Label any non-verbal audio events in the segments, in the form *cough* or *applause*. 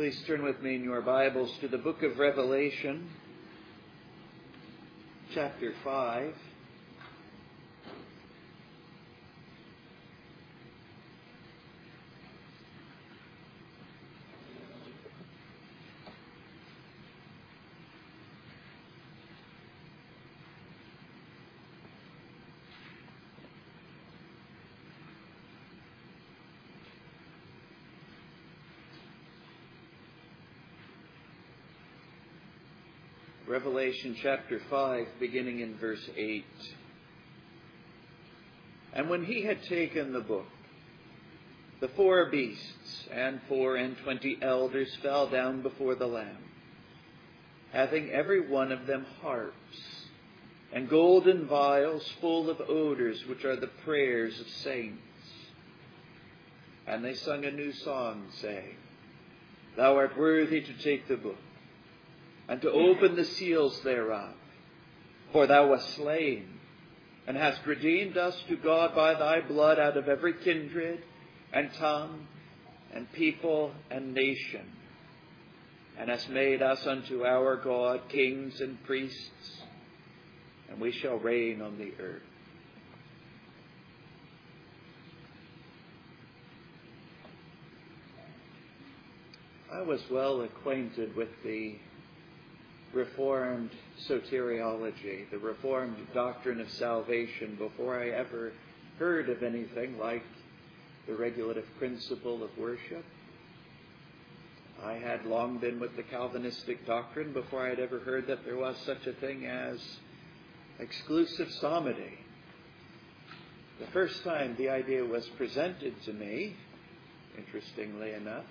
Please turn with me in your Bibles to the book of Revelation, chapter 5. Revelation chapter 5, beginning in verse 8. And when he had taken the book, the four beasts and four and twenty elders fell down before the Lamb, having every one of them harps and golden vials full of odors, which are the prayers of saints. And they sung a new song, saying, Thou art worthy to take the book and to open the seals thereof. For thou wast slain, and hast redeemed us to God by thy blood out of every kindred, and tongue, and people, and nation, and hast made us unto our God kings and priests, and we shall reign on the earth. I was well acquainted with the Reformed soteriology, the Reformed doctrine of salvation, before I ever heard of anything like the regulative principle of worship. I had long been with the Calvinistic doctrine before I had ever heard that there was such a thing as exclusive psalmody. The first time the idea was presented to me, interestingly enough,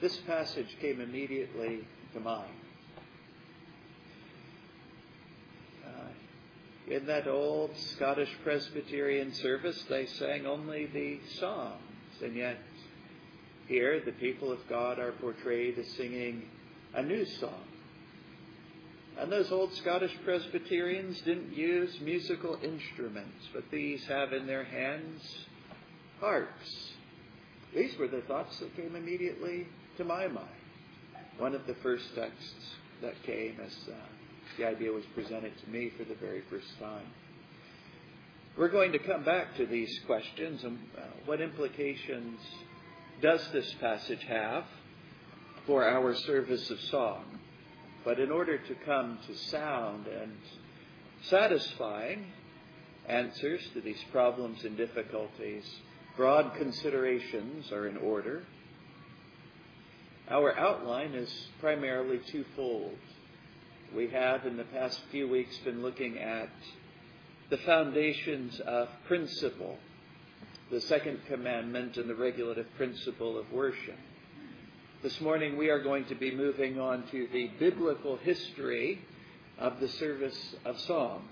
this passage came immediately to mind. In that old Scottish Presbyterian service, they sang only the Psalms, and yet here the people of God are portrayed as singing a new song. And those old Scottish Presbyterians didn't use musical instruments, but these have in their hands harps. These were the thoughts that came immediately to my mind. One of the first texts that came as uh, the idea was presented to me for the very first time. We're going to come back to these questions and uh, what implications does this passage have for our service of song? But in order to come to sound and satisfying answers to these problems and difficulties, broad considerations are in order. Our outline is primarily twofold we have in the past few weeks been looking at the foundations of principle, the second commandment and the regulative principle of worship. This morning we are going to be moving on to the biblical history of the service of song.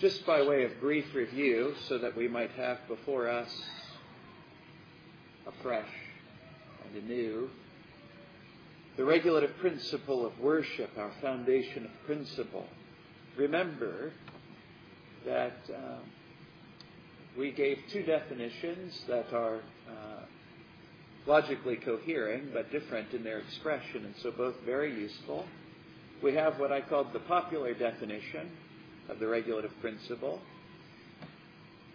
Just by way of brief review, so that we might have before us afresh and anew the regulative principle of worship, our foundation of principle. Remember that uh, we gave two definitions that are uh, logically cohering but different in their expression, and so both very useful. We have what I called the popular definition of the regulative principle.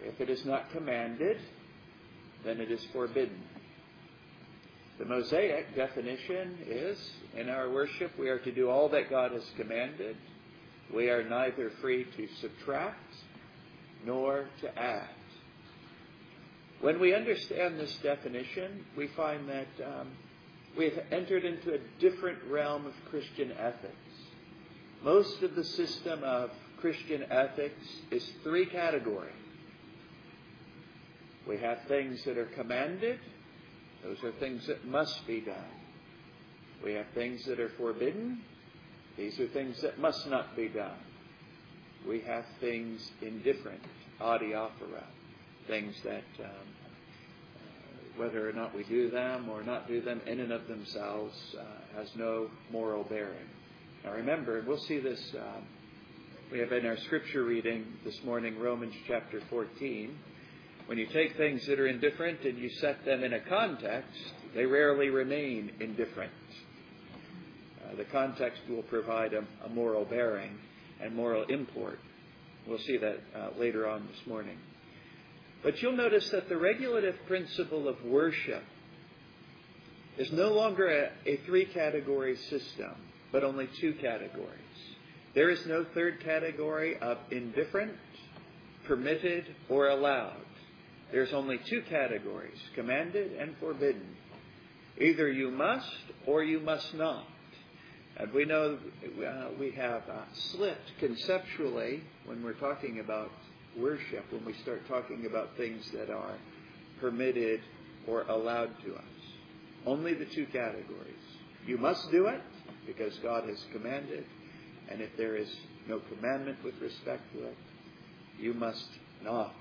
If it is not commanded, then it is forbidden. The Mosaic definition is in our worship, we are to do all that God has commanded. We are neither free to subtract nor to add. When we understand this definition, we find that um, we've entered into a different realm of Christian ethics. Most of the system of Christian ethics is three categories. We have things that are commanded, those are things that must be done. We have things that are forbidden. These are things that must not be done. We have things indifferent, adiaphora, things that, um, uh, whether or not we do them or not do them in and of themselves, uh, has no moral bearing. Now remember, we'll see this. Um, we have in our scripture reading this morning, Romans chapter 14. When you take things that are indifferent and you set them in a context, They rarely remain indifferent. Uh, the context will provide a, a, moral bearing and moral import. We'll see that uh, later on this morning. But you'll notice that the regulative principle of worship is no longer a, a three category system, but only two categories. There is no third category of indifferent, permitted, or allowed. There's only two categories commanded and forbidden. Either you must or you must not. And we know uh, we have uh, slipped conceptually when we're talking about worship, when we start talking about things that are permitted or allowed to us. Only the two categories. You must do it because God has commanded, and if there is no commandment with respect to it, you must not.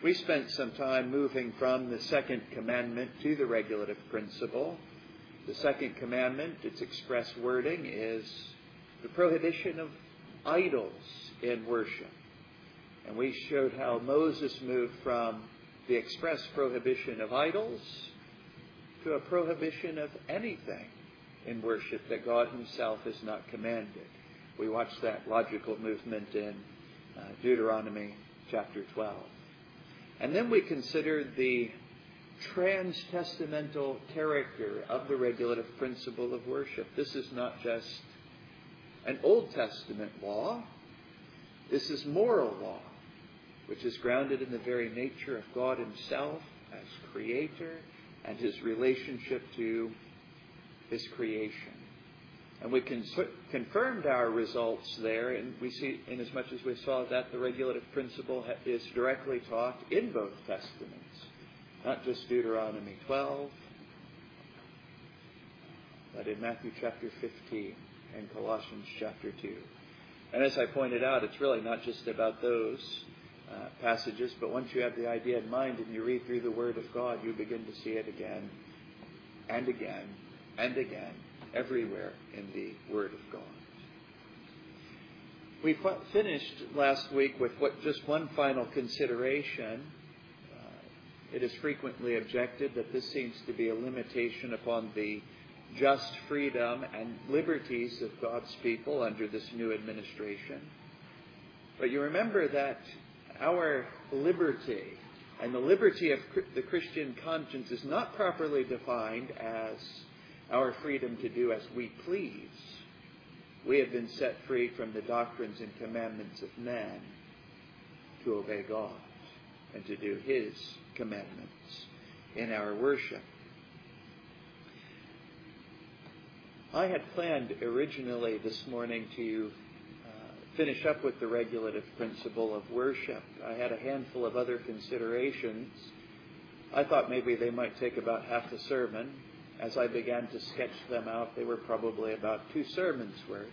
We spent some time moving from the second commandment to the regulative principle. The second commandment, its express wording, is the prohibition of idols in worship. And we showed how Moses moved from the express prohibition of idols to a prohibition of anything in worship that God Himself has not commanded. We watched that logical movement in uh, Deuteronomy chapter 12. And then we consider the trans-testamental character of the regulative principle of worship. This is not just an Old Testament law. This is moral law, which is grounded in the very nature of God Himself as Creator and His relationship to His creation. And we confirmed our results there, and we see, in as much as we saw that the regulative principle is directly taught in both Testaments, not just Deuteronomy 12, but in Matthew chapter 15 and Colossians chapter 2. And as I pointed out, it's really not just about those uh, passages, but once you have the idea in mind and you read through the Word of God, you begin to see it again and again and again everywhere in the Word of God. We finished last week with what just one final consideration. Uh, it is frequently objected that this seems to be a limitation upon the just freedom and liberties of God's people under this new administration. But you remember that our liberty and the liberty of the Christian conscience is not properly defined as our freedom to do as we please. We have been set free from the doctrines and commandments of man to obey God and to do His commandments in our worship. I had planned originally this morning to uh, finish up with the regulative principle of worship. I had a handful of other considerations. I thought maybe they might take about half the sermon, as I began to sketch them out, they were probably about two sermons worth.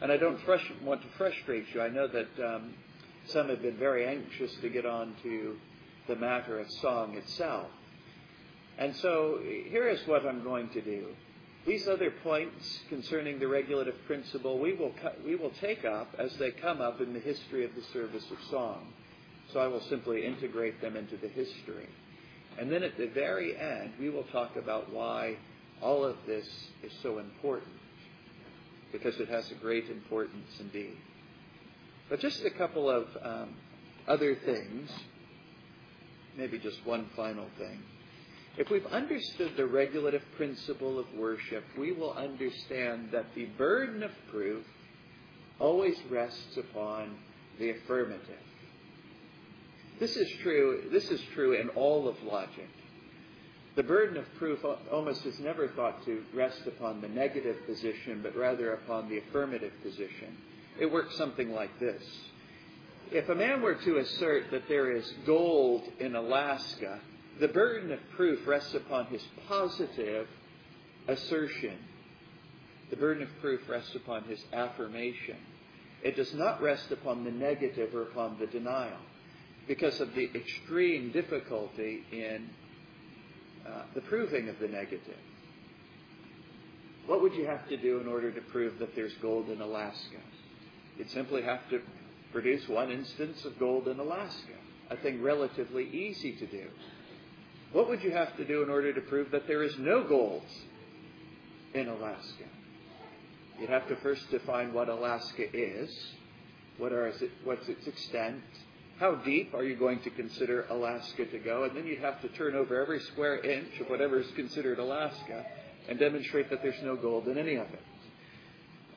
And I don't want to frustrate you. I know that um, some have been very anxious to get on to the matter of song itself. And so here is what I'm going to do. These other points concerning the regulative principle we will, we will take up as they come up in the history of the service of song. So I will simply integrate them into the history. And then at the very end, we will talk about why all of this is so important, because it has a great importance indeed. But just a couple of um, other things, maybe just one final thing. If we've understood the regulative principle of worship, we will understand that the burden of proof always rests upon the affirmative. This is true. This is true in all of logic. The burden of proof almost is never thought to rest upon the negative position, but rather upon the affirmative position. It works something like this. If a man were to assert that there is gold in Alaska, the burden of proof rests upon his positive assertion. The burden of proof rests upon his affirmation. It does not rest upon the negative or upon the denial because of the extreme difficulty in uh, the proving of the negative. What would you have to do in order to prove that there's gold in Alaska? You'd simply have to produce one instance of gold in Alaska, a thing relatively easy to do. What would you have to do in order to prove that there is no gold in Alaska? You'd have to first define what Alaska is. What are, what's its extent? How deep are you going to consider Alaska to go? And then you'd have to turn over every square inch of whatever is considered Alaska and demonstrate that there's no gold in any of it.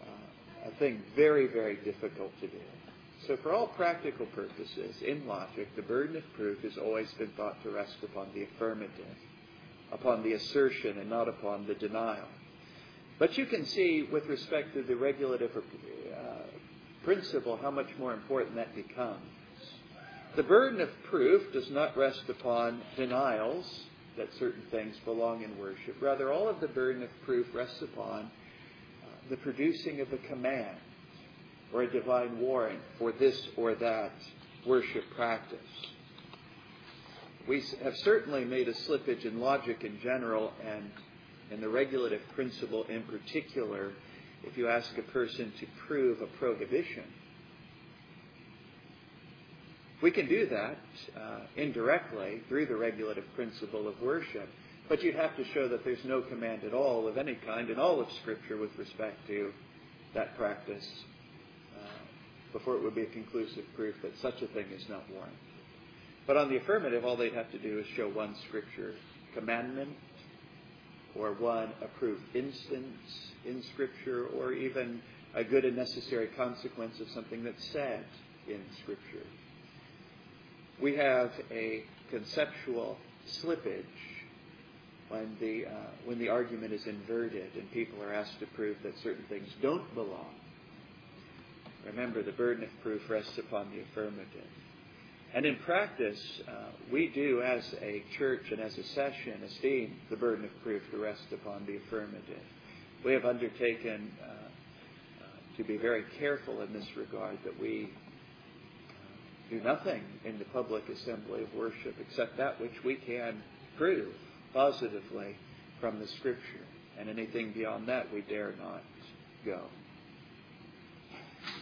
Uh, a thing very, very difficult to do. So, for all practical purposes, in logic, the burden of proof has always been thought to rest upon the affirmative, upon the assertion, and not upon the denial. But you can see, with respect to the regulative uh, principle, how much more important that becomes. The burden of proof does not rest upon denials that certain things belong in worship. Rather, all of the burden of proof rests upon uh, the producing of a command or a divine warrant for this or that worship practice. We have certainly made a slippage in logic in general and in the regulative principle in particular if you ask a person to prove a prohibition. We can do that uh, indirectly through the regulative principle of worship, but you'd have to show that there's no command at all of any kind in all of Scripture with respect to that practice before it would be a conclusive proof that such a thing is not warranted. But on the affirmative, all they'd have to do is show one scripture commandment or one approved instance in scripture or even a good and necessary consequence of something that's said in scripture. We have a conceptual slippage when the, uh, when the argument is inverted and people are asked to prove that certain things don't belong Remember, the burden of proof rests upon the affirmative. And in practice, uh, we do, as a church and as a session, esteem the burden of proof to rest upon the affirmative. We have undertaken uh, uh, to be very careful in this regard that we do nothing in the public assembly of worship except that which we can prove positively from the Scripture. And anything beyond that, we dare not go.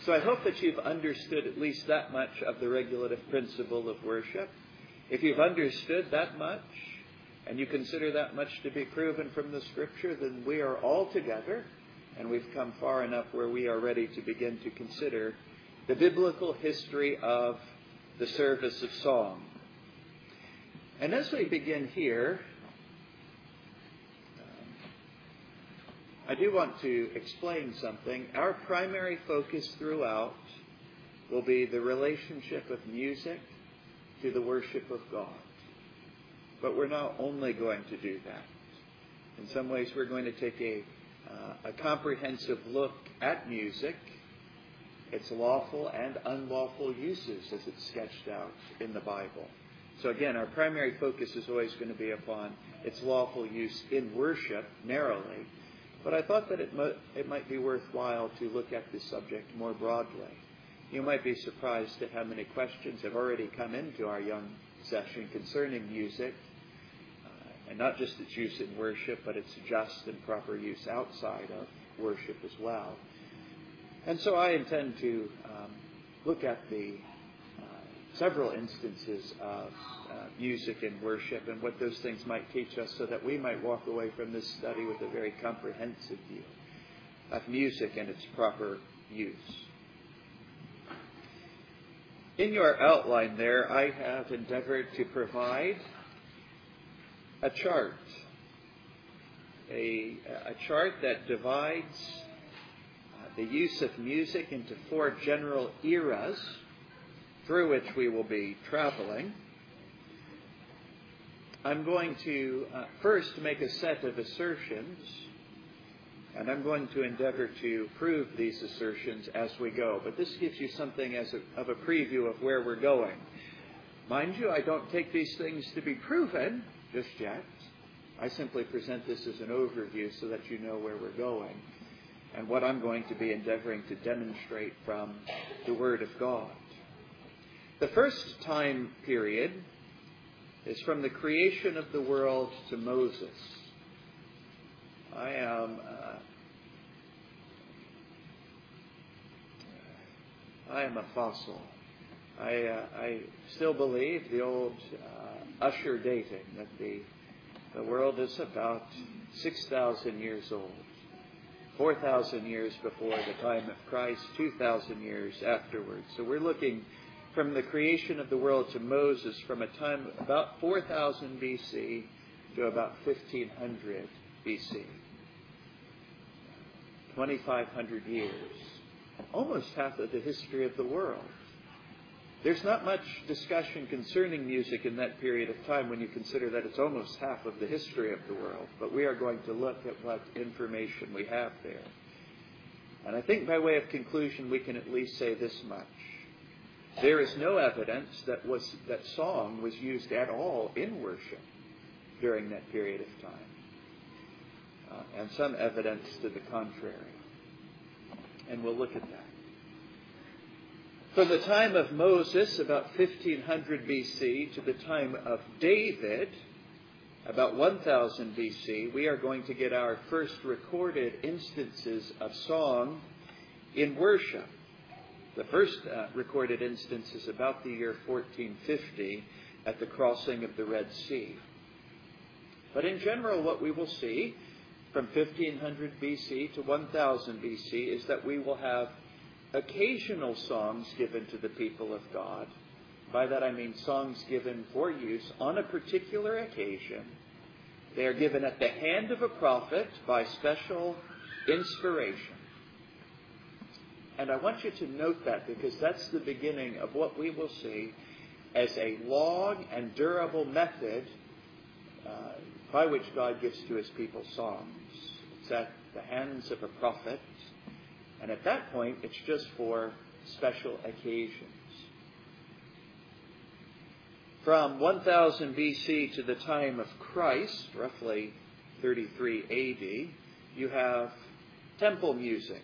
So I hope that you've understood at least that much of the regulative principle of worship. If you've understood that much, and you consider that much to be proven from the Scripture, then we are all together, and we've come far enough where we are ready to begin to consider the biblical history of the service of song. And as we begin here, I do want to explain something. Our primary focus throughout will be the relationship of music to the worship of God. But we're not only going to do that. In some ways, we're going to take a, uh, a comprehensive look at music, its lawful and unlawful uses as it's sketched out in the Bible. So again, our primary focus is always going to be upon its lawful use in worship narrowly, but I thought that it, mo- it might be worthwhile to look at this subject more broadly. You might be surprised at how many questions have already come into our young session concerning music, uh, and not just its use in worship, but its just and proper use outside of worship as well. And so I intend to um, look at the uh, several instances of uh, music and worship and what those things might teach us so that we might walk away from this study with a very comprehensive view of music and its proper use. In your outline there, I have endeavored to provide a chart, a, a chart that divides the use of music into four general eras through which we will be traveling. I'm going to uh, first make a set of assertions, and I'm going to endeavor to prove these assertions as we go. But this gives you something as a, of a preview of where we're going. Mind you, I don't take these things to be proven just yet. I simply present this as an overview so that you know where we're going and what I'm going to be endeavoring to demonstrate from the Word of God. The first time period is from the creation of the world to Moses. I am. Uh, I am a fossil. I, uh, I still believe the old uh, Ussher dating, that the, the world is about 6,000 years old. 4,000 years before the time of Christ, 2,000 years afterwards. So we're looking from the creation of the world to Moses from a time about 4000 BC to about 1500 BC. 2,500 years. Almost half of the history of the world. There's not much discussion concerning music in that period of time when you consider that it's almost half of the history of the world. But we are going to look at what information we have there. And I think by way of conclusion, we can at least say this much. There is no evidence that, was, that song was used at all in worship during that period of time. Uh, and some evidence to the contrary. And we'll look at that. From the time of Moses, about 1500 BC, to the time of David, about 1000 BC, we are going to get our first recorded instances of song in worship. The first uh, recorded instance is about the year 1450 at the crossing of the Red Sea. But in general, what we will see from 1500 BC to 1000 BC is that we will have occasional songs given to the people of God. By that I mean songs given for use on a particular occasion. They are given at the hand of a prophet by special inspiration. And I want you to note that because that's the beginning of what we will see as a long and durable method uh, by which God gives to his people songs. It's at the hands of a prophet and at that point, it's just for special occasions. From 1000 BC to the time of Christ, roughly 33 AD, you have temple music.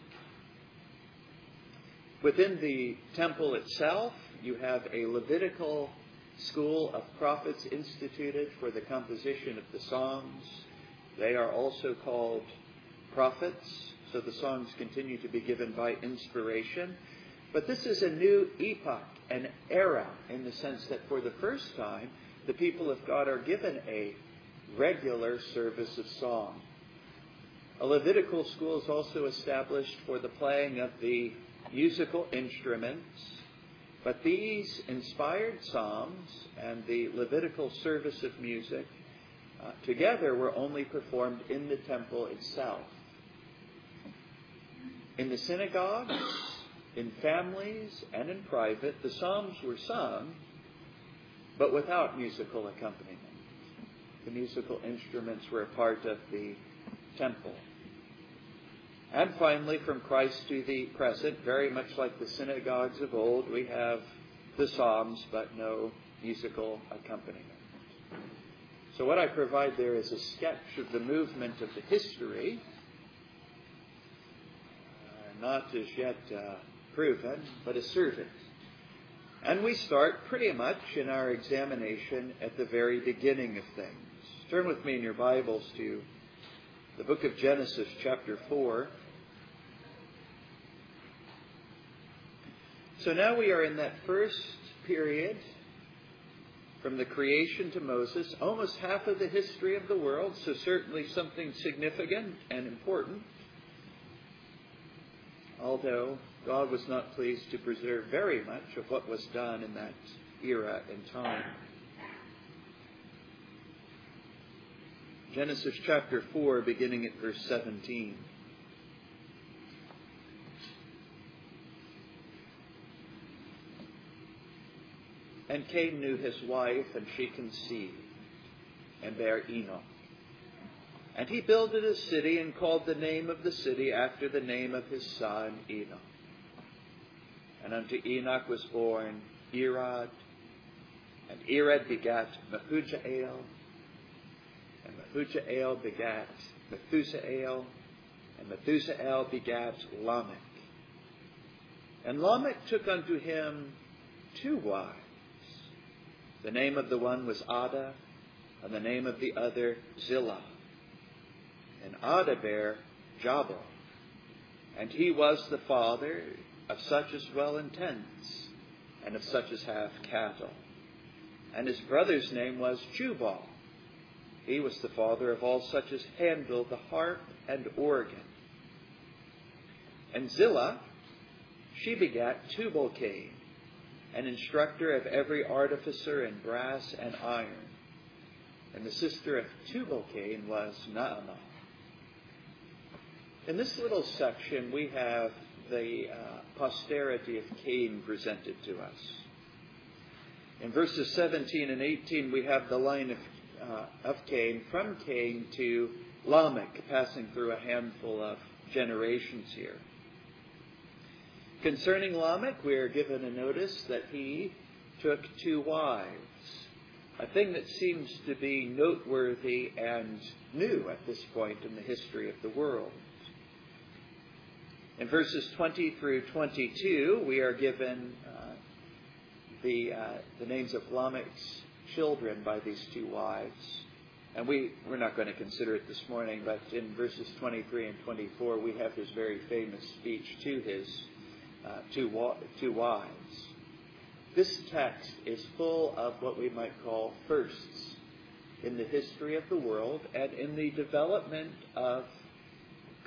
Within the temple itself, you have a Levitical school of prophets instituted for the composition of the songs. They are also called prophets so the songs continue to be given by inspiration. But this is a new epoch, an era, in the sense that for the first time, the people of God are given a regular service of song. A Levitical school is also established for the playing of the musical instruments, but these inspired psalms and the Levitical service of music uh, together were only performed in the temple itself in the synagogues, in families, and in private, the Psalms were sung, but without musical accompaniment. The musical instruments were a part of the temple. And finally, from Christ to the present, very much like the synagogues of old, we have the Psalms, but no musical accompaniment. So, what I provide there is a sketch of the movement of the history not as yet uh, proven, but asserted. And we start pretty much in our examination at the very beginning of things. Turn with me in your Bibles to the book of Genesis, chapter 4. So now we are in that first period from the creation to Moses, almost half of the history of the world, so certainly something significant and important although God was not pleased to preserve very much of what was done in that era and time. Genesis chapter 4, beginning at verse 17. And Cain knew his wife, and she conceived, and bare Enoch. And he builded a city and called the name of the city after the name of his son Enoch. And unto Enoch was born Irad, and Irad begat Mehujael, and Mehujael begat Methusael, and Methusael begat Lamech. And Lamech took unto him two wives. The name of the one was Adah, and the name of the other Zillah and bare Jabal. And he was the father of such as dwell in tents, and of such as have cattle. and his brother's name was Jubal. He was the father of all such as handle the harp and organ. And Zillah, she begat Tubal-Cain, an instructor of every artificer in brass and iron. And the sister of Tubal-Cain was Naamah. In this little section, we have the uh, posterity of Cain presented to us. In verses 17 and 18, we have the line of, uh, of Cain, from Cain to Lamech, passing through a handful of generations here. Concerning Lamech, we are given a notice that he took two wives, a thing that seems to be noteworthy and new at this point in the history of the world. In verses 20 through 22, we are given uh, the, uh, the names of Lamech's children by these two wives. And we, we're not going to consider it this morning, but in verses 23 and 24, we have his very famous speech to his uh, two, wa- two wives. This text is full of what we might call firsts in the history of the world and in the development of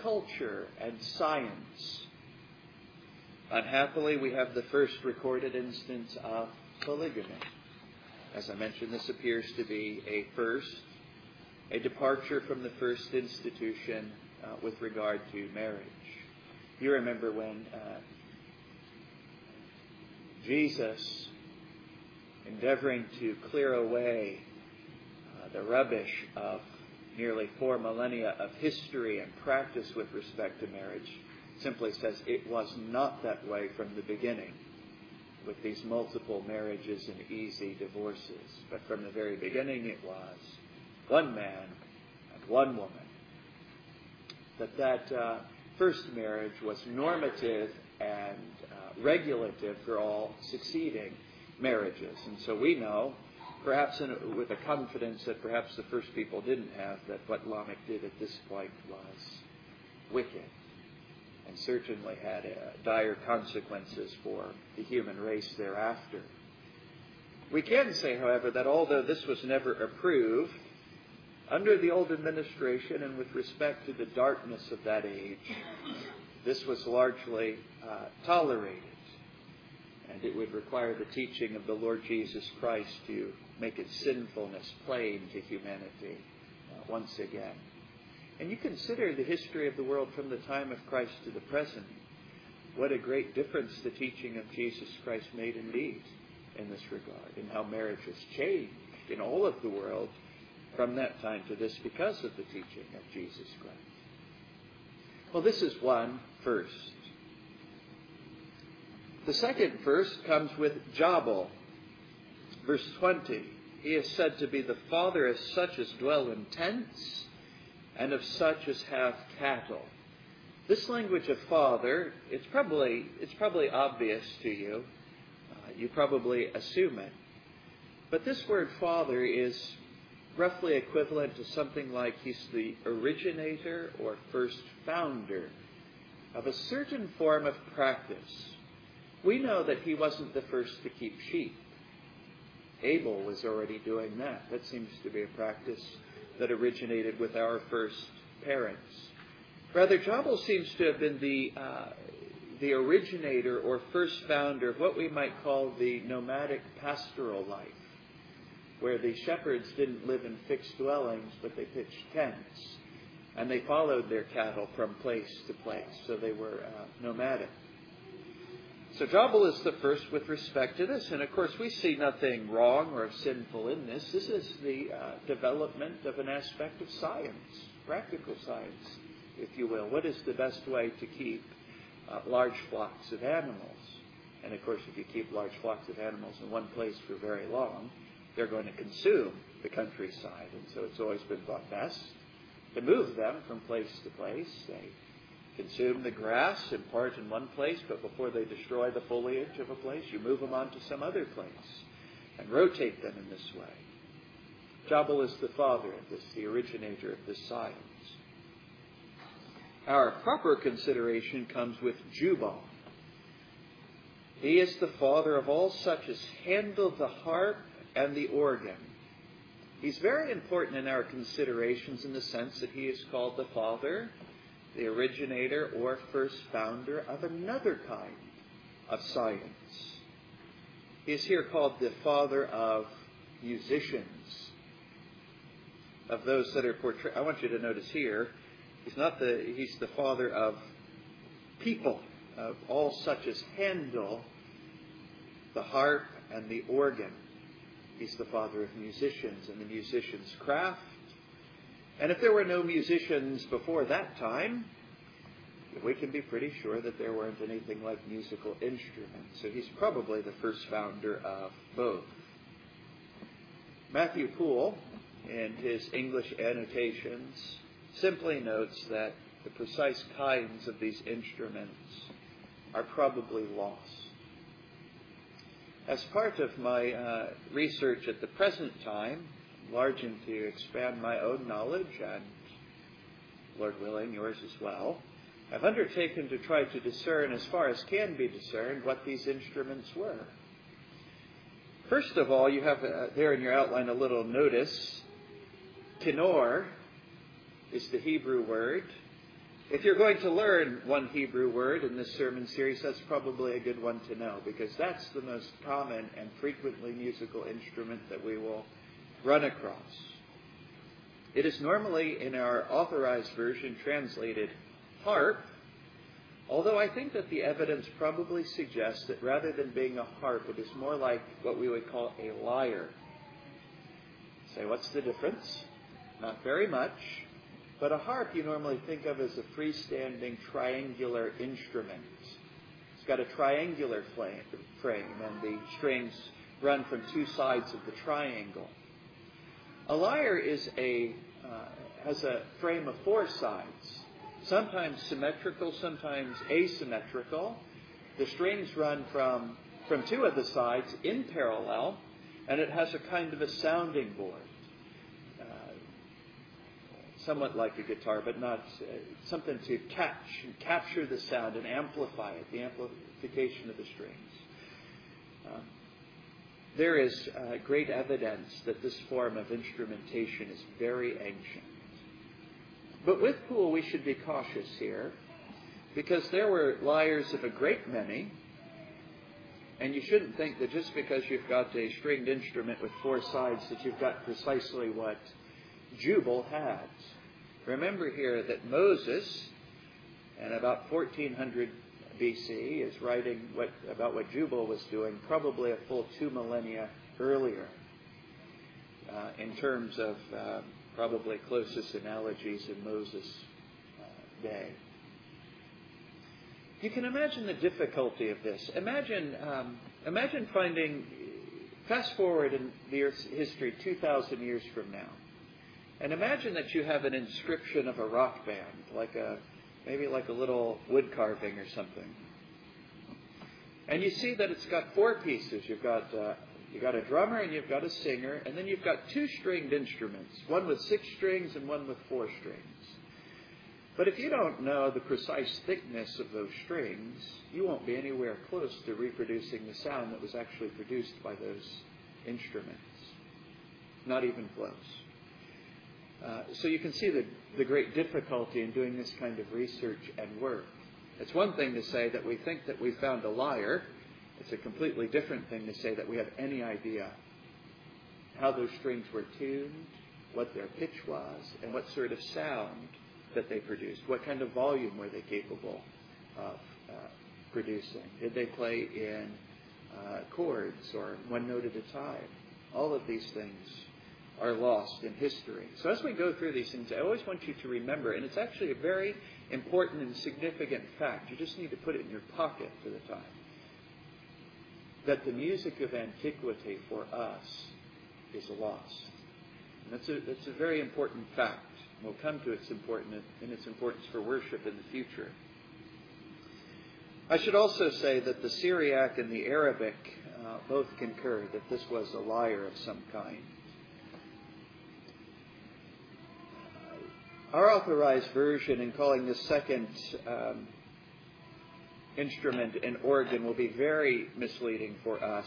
culture and science. Unhappily, we have the first recorded instance of polygamy. As I mentioned, this appears to be a first, a departure from the first institution uh, with regard to marriage. You remember when uh, Jesus, endeavoring to clear away uh, the rubbish of nearly four millennia of history and practice with respect to marriage simply says it was not that way from the beginning with these multiple marriages and easy divorces. But from the very beginning it was one man and one woman. That that uh, first marriage was normative and uh, regulative for all succeeding marriages. And so we know perhaps in, with a confidence that perhaps the first people didn't have, that what Lamech did at this point was wicked and certainly had uh, dire consequences for the human race thereafter. We can say, however, that although this was never approved, under the old administration and with respect to the darkness of that age, this was largely uh, tolerated. And it would require the teaching of the Lord Jesus Christ to make its sinfulness plain to humanity uh, once again. And you consider the history of the world from the time of Christ to the present. What a great difference the teaching of Jesus Christ made indeed in this regard, and how marriage has changed in all of the world from that time to this because of the teaching of Jesus Christ. Well, this is one first. The second verse comes with Jabal, verse 20. He is said to be the father of such as dwell in tents and of such as have cattle. This language of father, it's probably, it's probably obvious to you. Uh, you probably assume it. But this word father is roughly equivalent to something like he's the originator or first founder of a certain form of practice. We know that he wasn't the first to keep sheep. Abel was already doing that. That seems to be a practice that originated with our first parents. Rather, Jabal seems to have been the, uh, the originator or first founder of what we might call the nomadic pastoral life, where the shepherds didn't live in fixed dwellings, but they pitched tents. And they followed their cattle from place to place, so they were uh, nomadic. So Jabal is the first with respect to this, and of course we see nothing wrong or sinful in this. This is the uh, development of an aspect of science, practical science, if you will. What is the best way to keep uh, large flocks of animals? And of course, if you keep large flocks of animals in one place for very long, they're going to consume the countryside, and so it's always been thought best to move them from place to place. They consume the grass in part in one place, but before they destroy the foliage of a place, you move them on to some other place and rotate them in this way. Jabal is the father of this, the originator of this science. Our proper consideration comes with Jubal. He is the father of all such as handle the harp and the organ. He's very important in our considerations in the sense that he is called the father, the originator, or first founder of another kind of science. He is here called the father of musicians, of those that are portrayed. I want you to notice here, he's not the, he's the father of people, of all such as handle, the harp, and the organ. He's the father of musicians and the musician's craft. And if there were no musicians before that time, we can be pretty sure that there weren't anything like musical instruments. So he's probably the first founder of both. Matthew Poole, in his English annotations, simply notes that the precise kinds of these instruments are probably lost. As part of my uh, research at the present time, enlarging to expand my own knowledge and, Lord willing, yours as well, I've undertaken to try to discern, as far as can be discerned, what these instruments were. First of all, you have uh, there in your outline a little notice. Kinnor is the Hebrew word. If you're going to learn one Hebrew word in this sermon series, that's probably a good one to know because that's the most common and frequently musical instrument that we will run across. It is normally in our authorized version translated harp, although I think that the evidence probably suggests that rather than being a harp, it is more like what we would call a lyre. Say, what's the difference? Not very much. But a harp you normally think of as a freestanding triangular instrument. It's got a triangular frame, and the strings run from two sides of the triangle. A lyre is a uh, has a frame of four sides, sometimes symmetrical, sometimes asymmetrical. The strings run from from two of the sides in parallel, and it has a kind of a sounding board somewhat like a guitar, but not uh, something to catch and capture the sound and amplify it, the amplification of the strings. Um, there is uh, great evidence that this form of instrumentation is very ancient. But with Poole, we should be cautious here because there were lyres of a great many, and you shouldn't think that just because you've got a stringed instrument with four sides that you've got precisely what Jubal had. Remember here that Moses, and about 1400 BC, is writing what, about what Jubal was doing probably a full two millennia earlier uh, in terms of uh, probably closest analogies in Moses' uh, day. You can imagine the difficulty of this. Imagine, um, imagine finding, fast forward in the Earth's history 2,000 years from now and imagine that you have an inscription of a rock band, like a maybe like a little wood carving or something. And you see that it's got four pieces. You've got uh, you've got a drummer and you've got a singer, and then you've got two stringed instruments, one with six strings and one with four strings. But if you don't know the precise thickness of those strings, you won't be anywhere close to reproducing the sound that was actually produced by those instruments. Not even close. Uh, so you can see the, the great difficulty in doing this kind of research and work. It's one thing to say that we think that we found a lyre. It's a completely different thing to say that we have any idea how those strings were tuned, what their pitch was, and what sort of sound that they produced. What kind of volume were they capable of uh, producing? Did they play in uh, chords or one note at a time? All of these things are lost in history. So as we go through these things, I always want you to remember, and it's actually a very important and significant fact. You just need to put it in your pocket for the time. That the music of antiquity for us is lost. And that's a, that's a very important fact. We'll come to its importance and its importance for worship in the future. I should also say that the Syriac and the Arabic uh, both concur that this was a lyre of some kind. Our authorized version, in calling the second um, instrument an organ, will be very misleading for us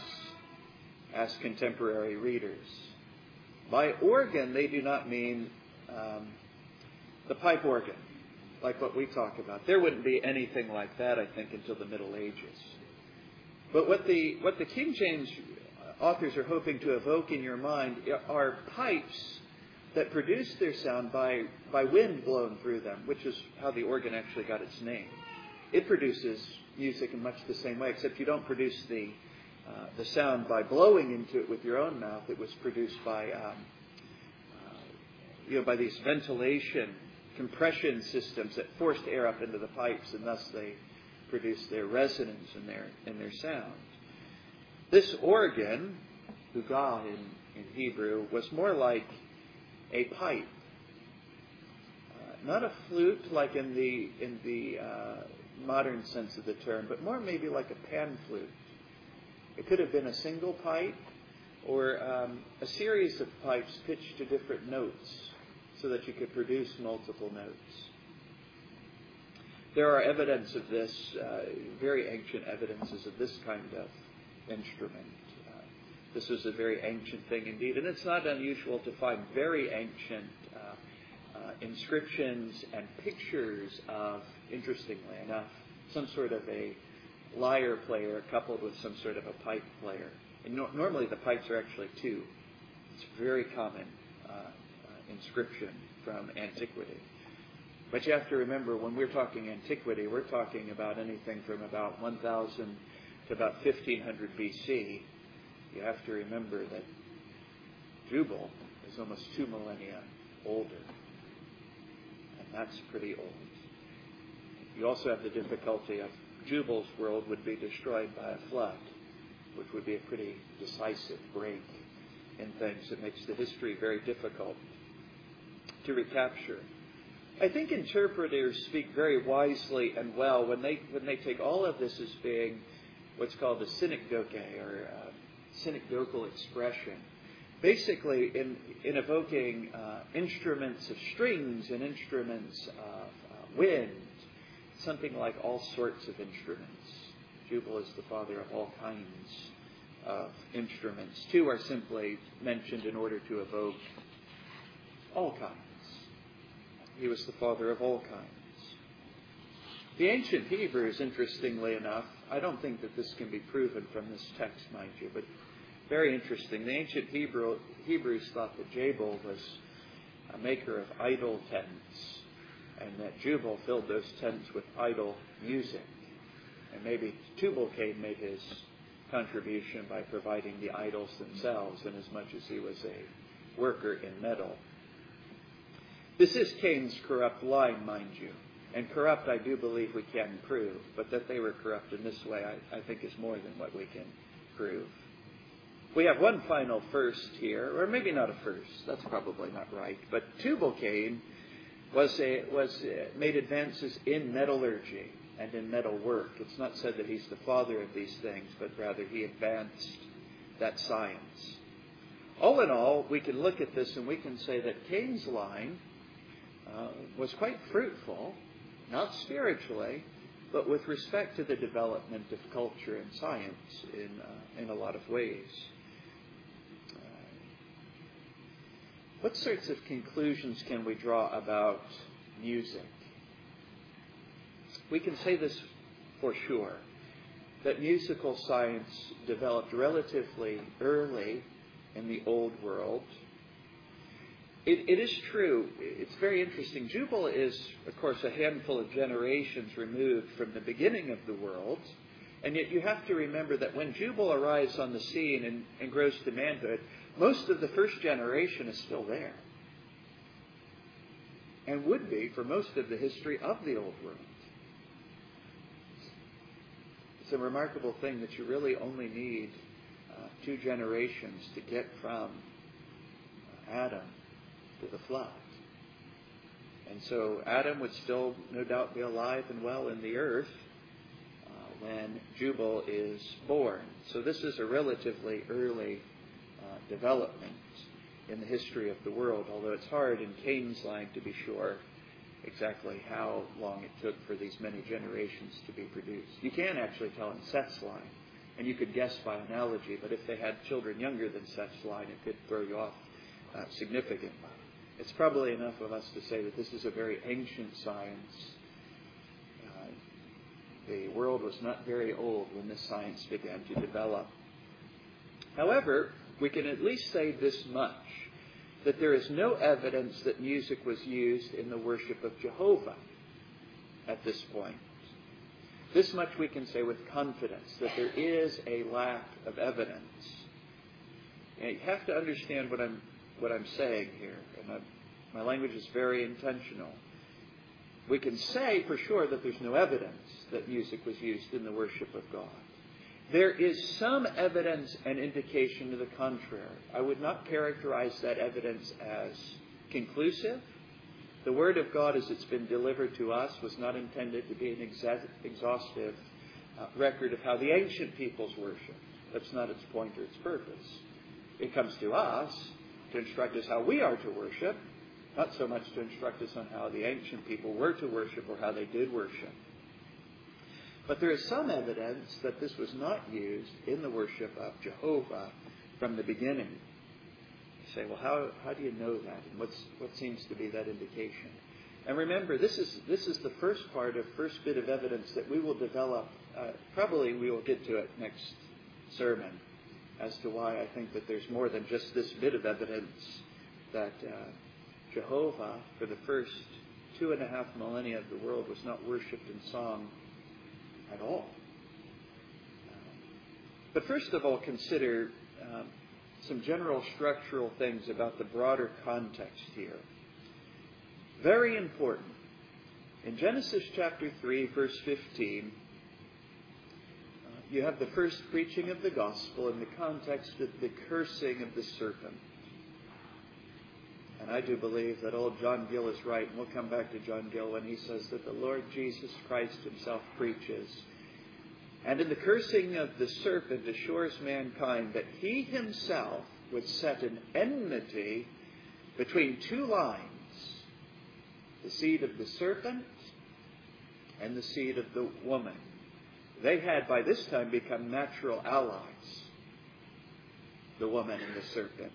as contemporary readers. By organ, they do not mean um, the pipe organ, like what we talk about. There wouldn't be anything like that, I think, until the Middle Ages. But what the, what the King James authors are hoping to evoke in your mind are pipes that produce their sound by, by wind blown through them, which is how the organ actually got its name. It produces music in much the same way, except you don't produce the, uh, the sound by blowing into it with your own mouth. It was produced by, um, uh, you know, by these ventilation compression systems that forced air up into the pipes, and thus they produce their resonance and their, and their sound. This organ, hugah in, in Hebrew, was more like a pipe. Uh, not a flute like in the, in the uh, modern sense of the term, but more maybe like a pan flute. It could have been a single pipe or um, a series of pipes pitched to different notes so that you could produce multiple notes. There are evidence of this, uh, very ancient evidences of this kind of instrument. This was a very ancient thing indeed, and it's not unusual to find very ancient uh, uh, inscriptions and pictures of, interestingly enough, some sort of a lyre player coupled with some sort of a pipe player. And no- normally the pipes are actually two. It's a very common uh, uh, inscription from antiquity. But you have to remember, when we're talking antiquity, we're talking about anything from about 1000 to about 1500 BC, you have to remember that Jubal is almost two millennia older. And that's pretty old. You also have the difficulty of Jubal's world would be destroyed by a flood, which would be a pretty decisive break in things. It makes the history very difficult to recapture. I think interpreters speak very wisely and well when they when they take all of this as being what's called a synecdoche or uh, synecdochal expression. Basically, in, in evoking uh, instruments of strings and instruments of uh, wind, something like all sorts of instruments. Jubal is the father of all kinds of instruments. Two are simply mentioned in order to evoke all kinds. He was the father of all kinds. The ancient Hebrews, interestingly enough, I don't think that this can be proven from this text, mind you, but very interesting. The ancient Hebrew, Hebrews thought that Jabal was a maker of idol tents, and that Jubal filled those tents with idol music. And maybe Tubal-Cain made his contribution by providing the idols themselves, inasmuch as he was a worker in metal. This is Cain's corrupt line, mind you. And corrupt, I do believe we can prove, but that they were corrupt in this way, I, I think is more than what we can prove. We have one final first here, or maybe not a first. That's probably not right. But Tubal-Cain was a, was a, made advances in metallurgy and in metal work. It's not said that he's the father of these things, but rather he advanced that science. All in all, we can look at this and we can say that Cain's line uh, was quite fruitful not spiritually, but with respect to the development of culture and science in, uh, in a lot of ways. Uh, what sorts of conclusions can we draw about music? We can say this for sure that musical science developed relatively early in the old world it, it is true. It's very interesting. Jubal is, of course, a handful of generations removed from the beginning of the world. And yet you have to remember that when Jubal arrives on the scene and, and grows to manhood, most of the first generation is still there. And would be for most of the history of the old world. It's a remarkable thing that you really only need uh, two generations to get from Adam to the flood. And so Adam would still, no doubt, be alive and well in the earth uh, when Jubal is born. So this is a relatively early development in the history of the world, although it's hard in Cain's line to be sure exactly how long it took for these many generations to be produced. You can actually tell in Seth's line And you could guess by analogy, but if they had children younger than Seth's line, it could throw you off uh, significantly. It's probably enough of us to say that this is a very ancient science. Uh, the world was not very old when this science began to develop. However, we can at least say this much that there is no evidence that music was used in the worship of Jehovah at this point. This much we can say with confidence that there is a lack of evidence. And you have to understand what I'm what I'm saying here, and I'm, my language is very intentional. We can say for sure that there's no evidence that music was used in the worship of God. There is some evidence and indication to the contrary. I would not characterize that evidence as conclusive. The Word of God, as it's been delivered to us, was not intended to be an exhaustive uh, record of how the ancient peoples worshiped. That's not its point or its purpose. It comes to us to instruct us how we are to worship, not so much to instruct us on how the ancient people were to worship or how they did worship. But there is some evidence that this was not used in the worship of Jehovah from the beginning. You say, well, how, how do you know that? And what's, what seems to be that indication? And remember, this is, this is the first part of first bit of evidence that we will develop. Uh, probably we will get to it next sermon as to why I think that there's more than just this bit of evidence that uh, Jehovah, for the first two and a half millennia of the world, was not worshipped in song at all. But first of all, consider um, some general structural things about the broader context here. Very important. In Genesis chapter 3, verse 15, uh, you have the first preaching of the gospel in the context of the cursing of the serpent. And I do believe that old John Gill is right, and we'll come back to John Gill when he says that the Lord Jesus Christ himself preaches. And in the cursing of the serpent assures mankind that he himself would set an enmity between two lines the seed of the serpent and the seed of the woman. They had by this time become natural allies, the woman and the serpent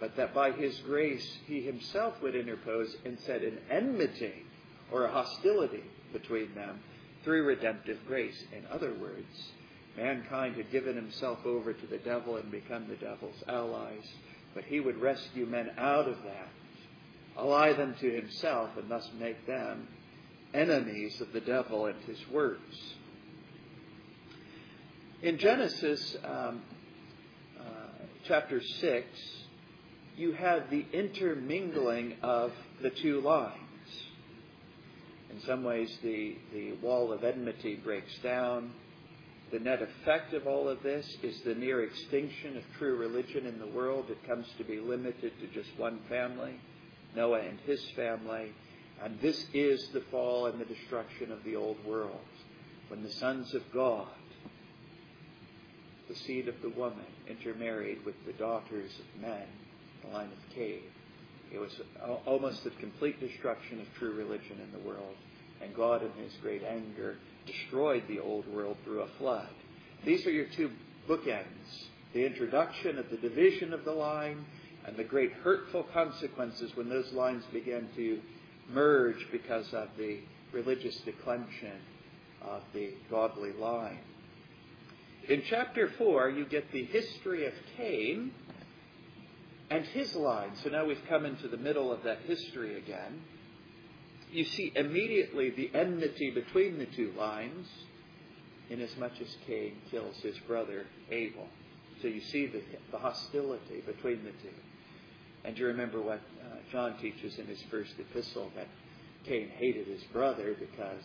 but that by his grace he himself would interpose and set an enmity or a hostility between them through redemptive grace. In other words, mankind had given himself over to the devil and become the devil's allies, but he would rescue men out of that, ally them to himself, and thus make them enemies of the devil and his works. In Genesis um, uh, chapter 6, you have the intermingling of the two lines. In some ways, the, the wall of enmity breaks down. The net effect of all of this is the near extinction of true religion in the world. It comes to be limited to just one family, Noah and his family. And this is the fall and the destruction of the old world. When the sons of God, the seed of the woman, intermarried with the daughters of men, line of Cain. It was almost the complete destruction of true religion in the world. And God, in his great anger, destroyed the old world through a flood. These are your two bookends the introduction of the division of the line and the great hurtful consequences when those lines began to merge because of the religious declension of the godly line. In chapter 4, you get the history of Cain and his line. So now we've come into the middle of that history again. You see immediately the enmity between the two lines, inasmuch as Cain kills his brother Abel. So you see the, the hostility between the two. And you remember what uh, John teaches in his first epistle that Cain hated his brother because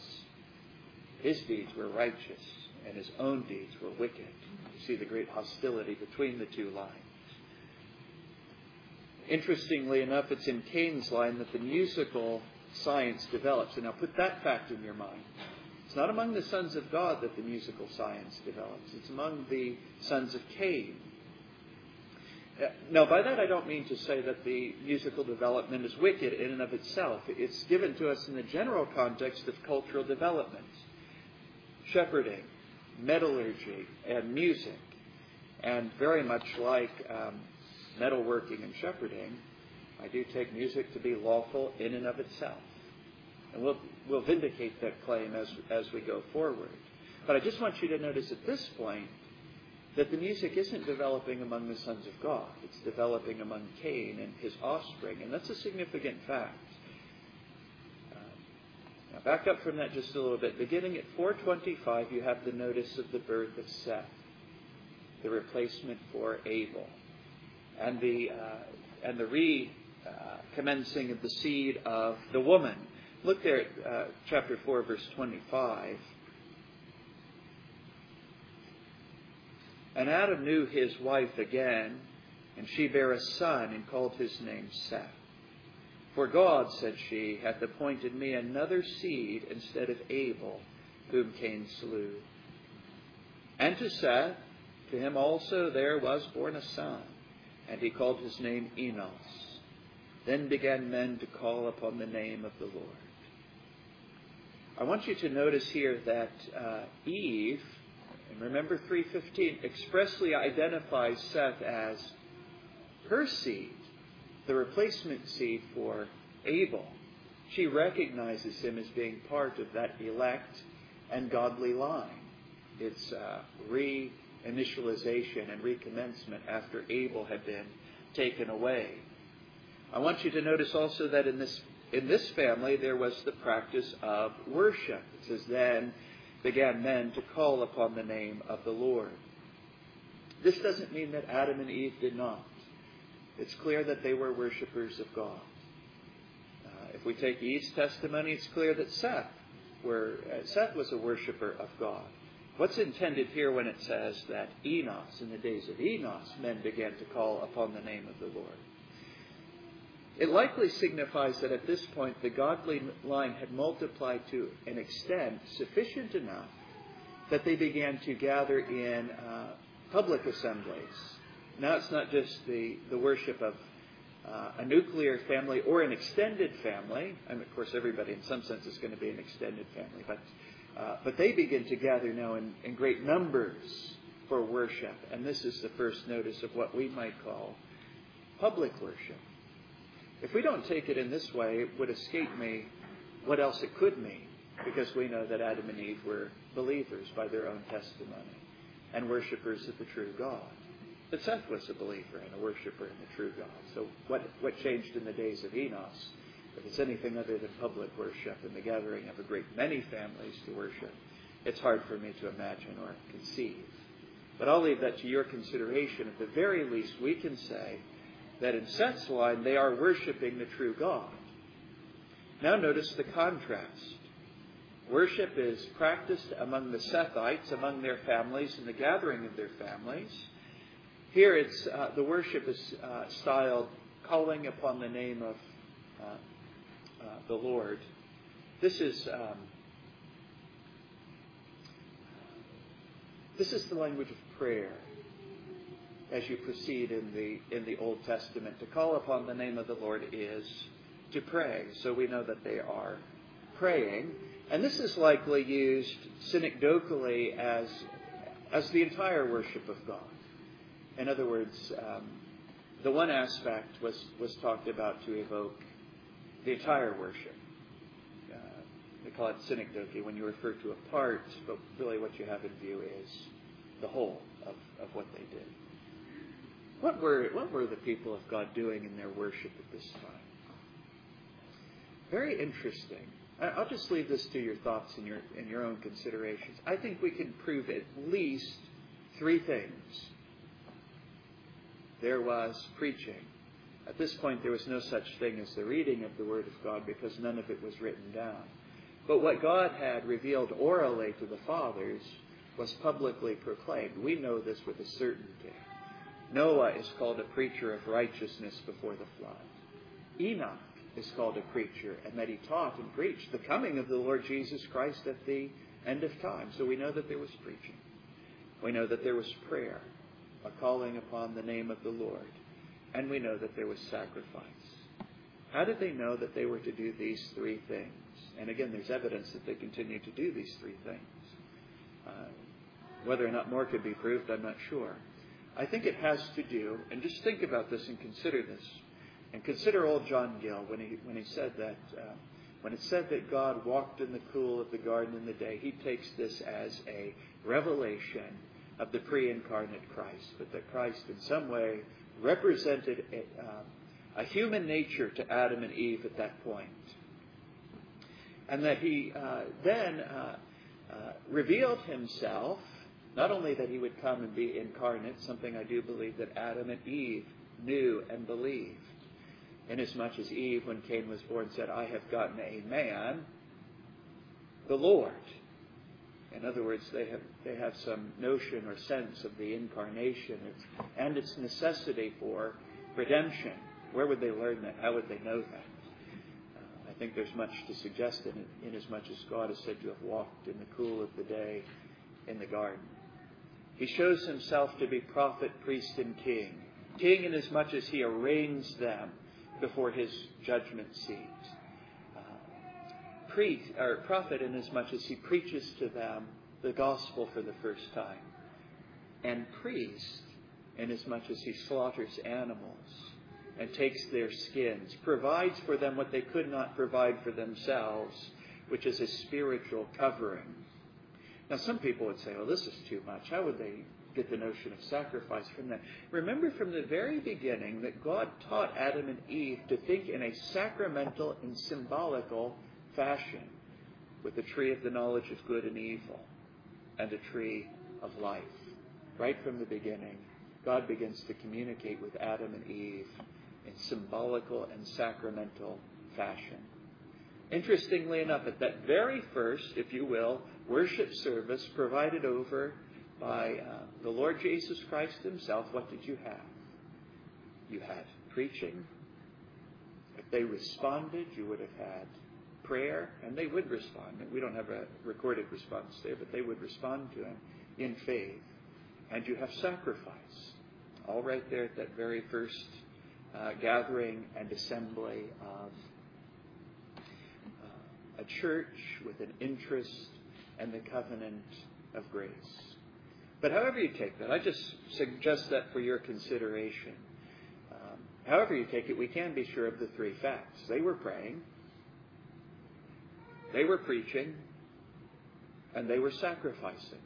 his deeds were righteous and his own deeds were wicked. You see the great hostility between the two lines. Interestingly enough, it's in Cain's line that the musical science develops. And now put that fact in your mind. It's not among the sons of God that the musical science develops, it's among the sons of Cain. Uh, now, by that I don't mean to say that the musical development is wicked in and of itself. It's given to us in the general context of cultural development, shepherding, metallurgy and music. And very much like um, metalworking and shepherding, I do take music to be lawful in and of itself. And we'll, we'll vindicate that claim as, as we go forward. But I just want you to notice at this point that the music isn't developing among the sons of God. It's developing among Cain and his offspring. And that's a significant fact. Uh, now, back up from that just a little bit. Beginning at 425, you have the notice of the birth of Seth, the replacement for Abel, and the, uh, and the re uh, commencing of the seed of the woman. Look there at uh, chapter 4, verse 25. And Adam knew his wife again, and she bare a son, and called his name Seth. For God, said she, hath appointed me another seed instead of Abel, whom Cain slew. And to Seth, to him also there was born a son, and he called his name Enos. Then began men to call upon the name of the Lord. I want you to notice here that uh, Eve and remember 315 expressly identifies Seth as her seed, the replacement seed for Abel. She recognizes him as being part of that elect and godly line. It's uh, reinitialization and recommencement after Abel had been taken away. I want you to notice also that in this in this family there was the practice of worship. It says then began men to call upon the name of the Lord. This doesn't mean that Adam and Eve did not. It's clear that they were worshippers of God. Uh, if we take Eve's testimony, it's clear that Seth, were, uh, Seth was a worshiper of God. What's intended here when it says that Enos, in the days of Enos, men began to call upon the name of the Lord? It likely signifies that at this point the godly line had multiplied to an extent sufficient enough that they began to gather in uh, public assemblies. Now it's not just the, the worship of uh, a nuclear family or an extended family. And of course, everybody in some sense is going to be an extended family, but uh, but they begin to gather now in, in great numbers for worship, and this is the first notice of what we might call public worship. If we don't take it in this way, it would escape me what else it could mean, because we know that Adam and Eve were believers by their own testimony and worshippers of the true God. But Seth was a believer and a worshiper in the true God. So what, what changed in the days of Enos, if it's anything other than public worship and the gathering of a great many families to worship, it's hard for me to imagine or conceive. But I'll leave that to your consideration. At the very least, we can say that in Seth's line they are worshiping the true God. Now notice the contrast. Worship is practiced among the Sethites, among their families, in the gathering of their families. Here, it's uh, the worship is uh, styled calling upon the name of uh the Lord. This is um, this is the language of prayer as you proceed in the in the Old Testament. To call upon the name of the Lord is to pray. So we know that they are praying. And this is likely used synecdochally as as the entire worship of God. In other words, um, the one aspect was, was talked about to evoke the entire worship. Uh, they call it synecdoche when you refer to a part, but really what you have in view is the whole of, of what they did. What were, what were the people of God doing in their worship at this time? Very interesting. I'll just leave this to your thoughts and your, and your own considerations. I think we can prove at least three things. There was preaching. At this point, there was no such thing as the reading of the Word of God because none of it was written down. But what God had revealed orally to the fathers was publicly proclaimed. We know this with a certainty. Noah is called a preacher of righteousness before the flood. Enoch is called a preacher, and that he taught and preached the coming of the Lord Jesus Christ at the end of time. So we know that there was preaching. We know that there was prayer, a calling upon the name of the Lord. And we know that there was sacrifice. How did they know that they were to do these three things? And again, there's evidence that they continued to do these three things. Uh, Whether or not more could be proved, I'm not sure. I think it has to do, and just think about this and consider this, and consider old John Gill when he when he said that uh, when it said that God walked in the cool of the garden in the day, he takes this as a revelation of the pre-incarnate Christ, but that Christ in some way represented a, uh, a human nature to Adam and Eve at that point, and that he uh, then uh, revealed himself not only that he would come and be incarnate, something I do believe that Adam and Eve knew and believed. Inasmuch as Eve, when Cain was born, said, I have gotten a man, the Lord. In other words, they have, they have some notion or sense of the incarnation and its necessity for redemption. Where would they learn that? How would they know that? Uh, I think there's much to suggest in it, inasmuch as God is said to have walked in the cool of the day in the garden. He shows himself to be prophet, priest, and king. King inasmuch as he arraigns them before his judgment seat. Priest, or prophet inasmuch as he preaches to them the gospel for the first time. And priest inasmuch as he slaughters animals and takes their skins, provides for them what they could not provide for themselves, which is a spiritual covering now, some people would say, well, this is too much. How would they get the notion of sacrifice from that? Remember from the very beginning that God taught Adam and Eve to think in a sacramental and symbolical fashion with the tree of the knowledge of good and evil and a tree of life. Right from the beginning, God begins to communicate with Adam and Eve in symbolical and sacramental fashion. Interestingly enough, at that very first, if you will, worship service provided over by uh, the Lord Jesus Christ Himself, what did you have? You had preaching. If they responded, you would have had prayer, and they would respond. We don't have a recorded response there, but they would respond to Him in faith. And you have sacrifice, all right there at that very first uh, gathering and assembly of uh, a church with an interest and the covenant of grace. But however you take that, I just suggest that for your consideration. Um, however you take it, we can be sure of the three facts. They were praying, they were preaching, and they were sacrificing.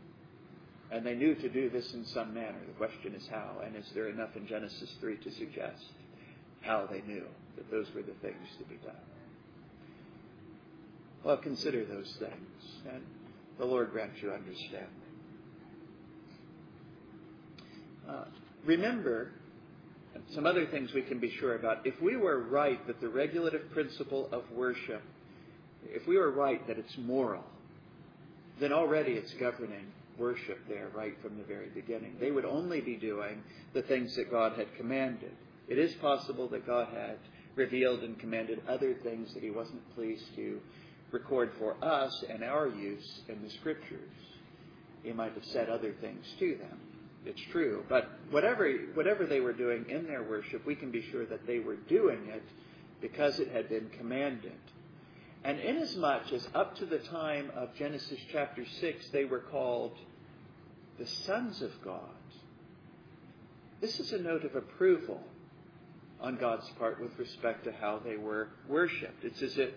And they knew to do this in some manner. The question is how, and is there enough in Genesis 3 to suggest how they knew that those were the things to be done? Well, consider those things. And the Lord grant you understanding. Uh, remember, some other things we can be sure about. If we were right that the regulative principle of worship, if we were right that it's moral, then already it's governing worship there right from the very beginning. They would only be doing the things that God had commanded. It is possible that God had revealed and commanded other things that he wasn't pleased to record for us and our use in the scriptures. He might have said other things to them. It's true. But whatever, whatever they were doing in their worship, we can be sure that they were doing it because it had been commanded. And inasmuch as up to the time of Genesis chapter 6, they were called the sons of God, this is a note of approval on God's part with respect to how they were worshipped. It's as if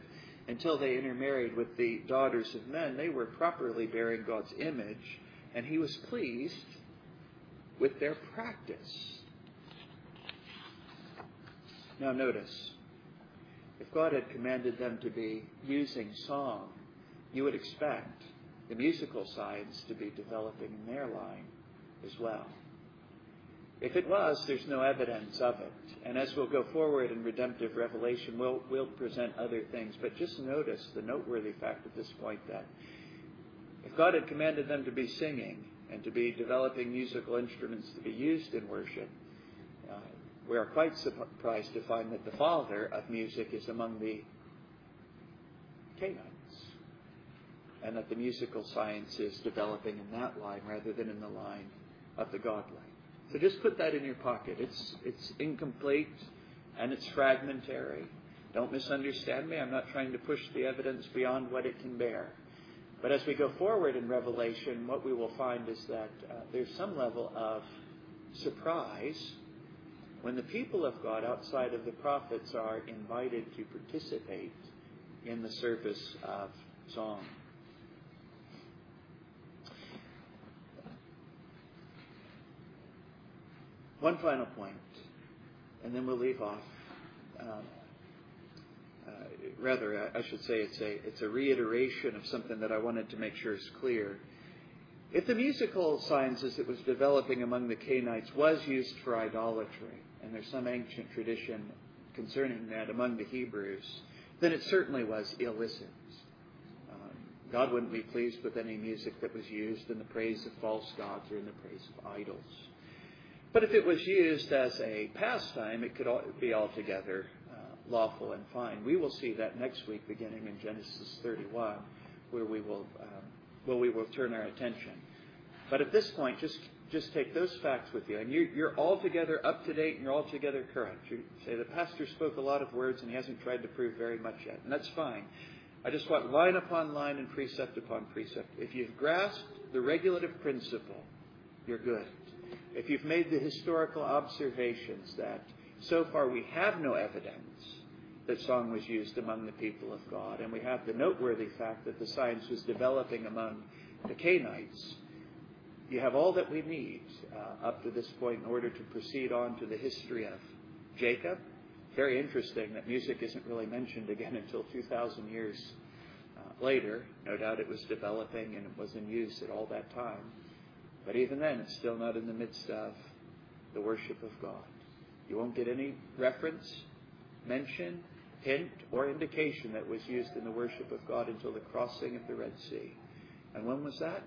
until they intermarried with the daughters of men, they were properly bearing God's image, and he was pleased with their practice. Now, notice, if God had commanded them to be using song, you would expect the musical sides to be developing in their line as well. If it was, there's no evidence of it. And as we'll go forward in redemptive revelation, we'll, we'll present other things. But just notice the noteworthy fact at this point that if God had commanded them to be singing and to be developing musical instruments to be used in worship, we are quite surprised to find that the father of music is among the Cainites. And that the musical science is developing in that line rather than in the line of the godly. So just put that in your pocket. It's, it's incomplete and it's fragmentary. Don't misunderstand me. I'm not trying to push the evidence beyond what it can bear. But as we go forward in Revelation, what we will find is that uh, there's some level of surprise when the people of God outside of the prophets are invited to participate in the service of song. One final point, and then we'll leave off. Um, uh, rather, I should say it's a it's a reiteration of something that I wanted to make sure is clear. If the musical science as it was developing among the Cainites was used for idolatry, and there's some ancient tradition concerning that among the Hebrews, then it certainly was illicit. Um, God wouldn't be pleased with any music that was used in the praise of false gods or in the praise of idols. But if it was used as a pastime, it could be altogether uh, lawful and fine. We will see that next week, beginning in Genesis 31, where we will, um, well, we will turn our attention. But at this point, just just take those facts with you, and you're, you're altogether up to date and you're altogether current. You say the pastor spoke a lot of words and he hasn't tried to prove very much yet, and that's fine. I just want line upon line and precept upon precept. If you've grasped the regulative principle, you're good. If you've made the historical observations that so far we have no evidence that song was used among the people of God, and we have the noteworthy fact that the science was developing among the Cainites, you have all that we need uh, up to this point in order to proceed on to the history of Jacob. Very interesting that music isn't really mentioned again *laughs* until 2,000 years uh, later. No doubt it was developing and it was in use at all that time. But even then, it's still not in the midst of the worship of God. You won't get any reference, mention, hint, or indication that was used in the worship of God until the crossing of the Red Sea. And when was that?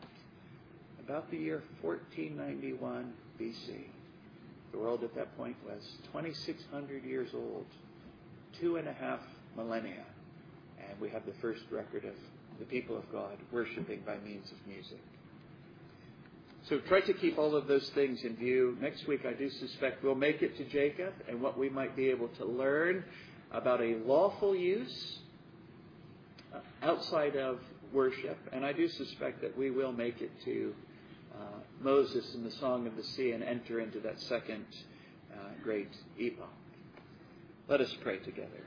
About the year 1491 BC. The world at that point was 2,600 years old, two and a half millennia, and we have the first record of the people of God worshiping by means of music. So try to keep all of those things in view. Next week, I do suspect we'll make it to Jacob and what we might be able to learn about a lawful use outside of worship. And I do suspect that we will make it to Moses and the Song of the Sea and enter into that second uh, great epoch. Let us pray together.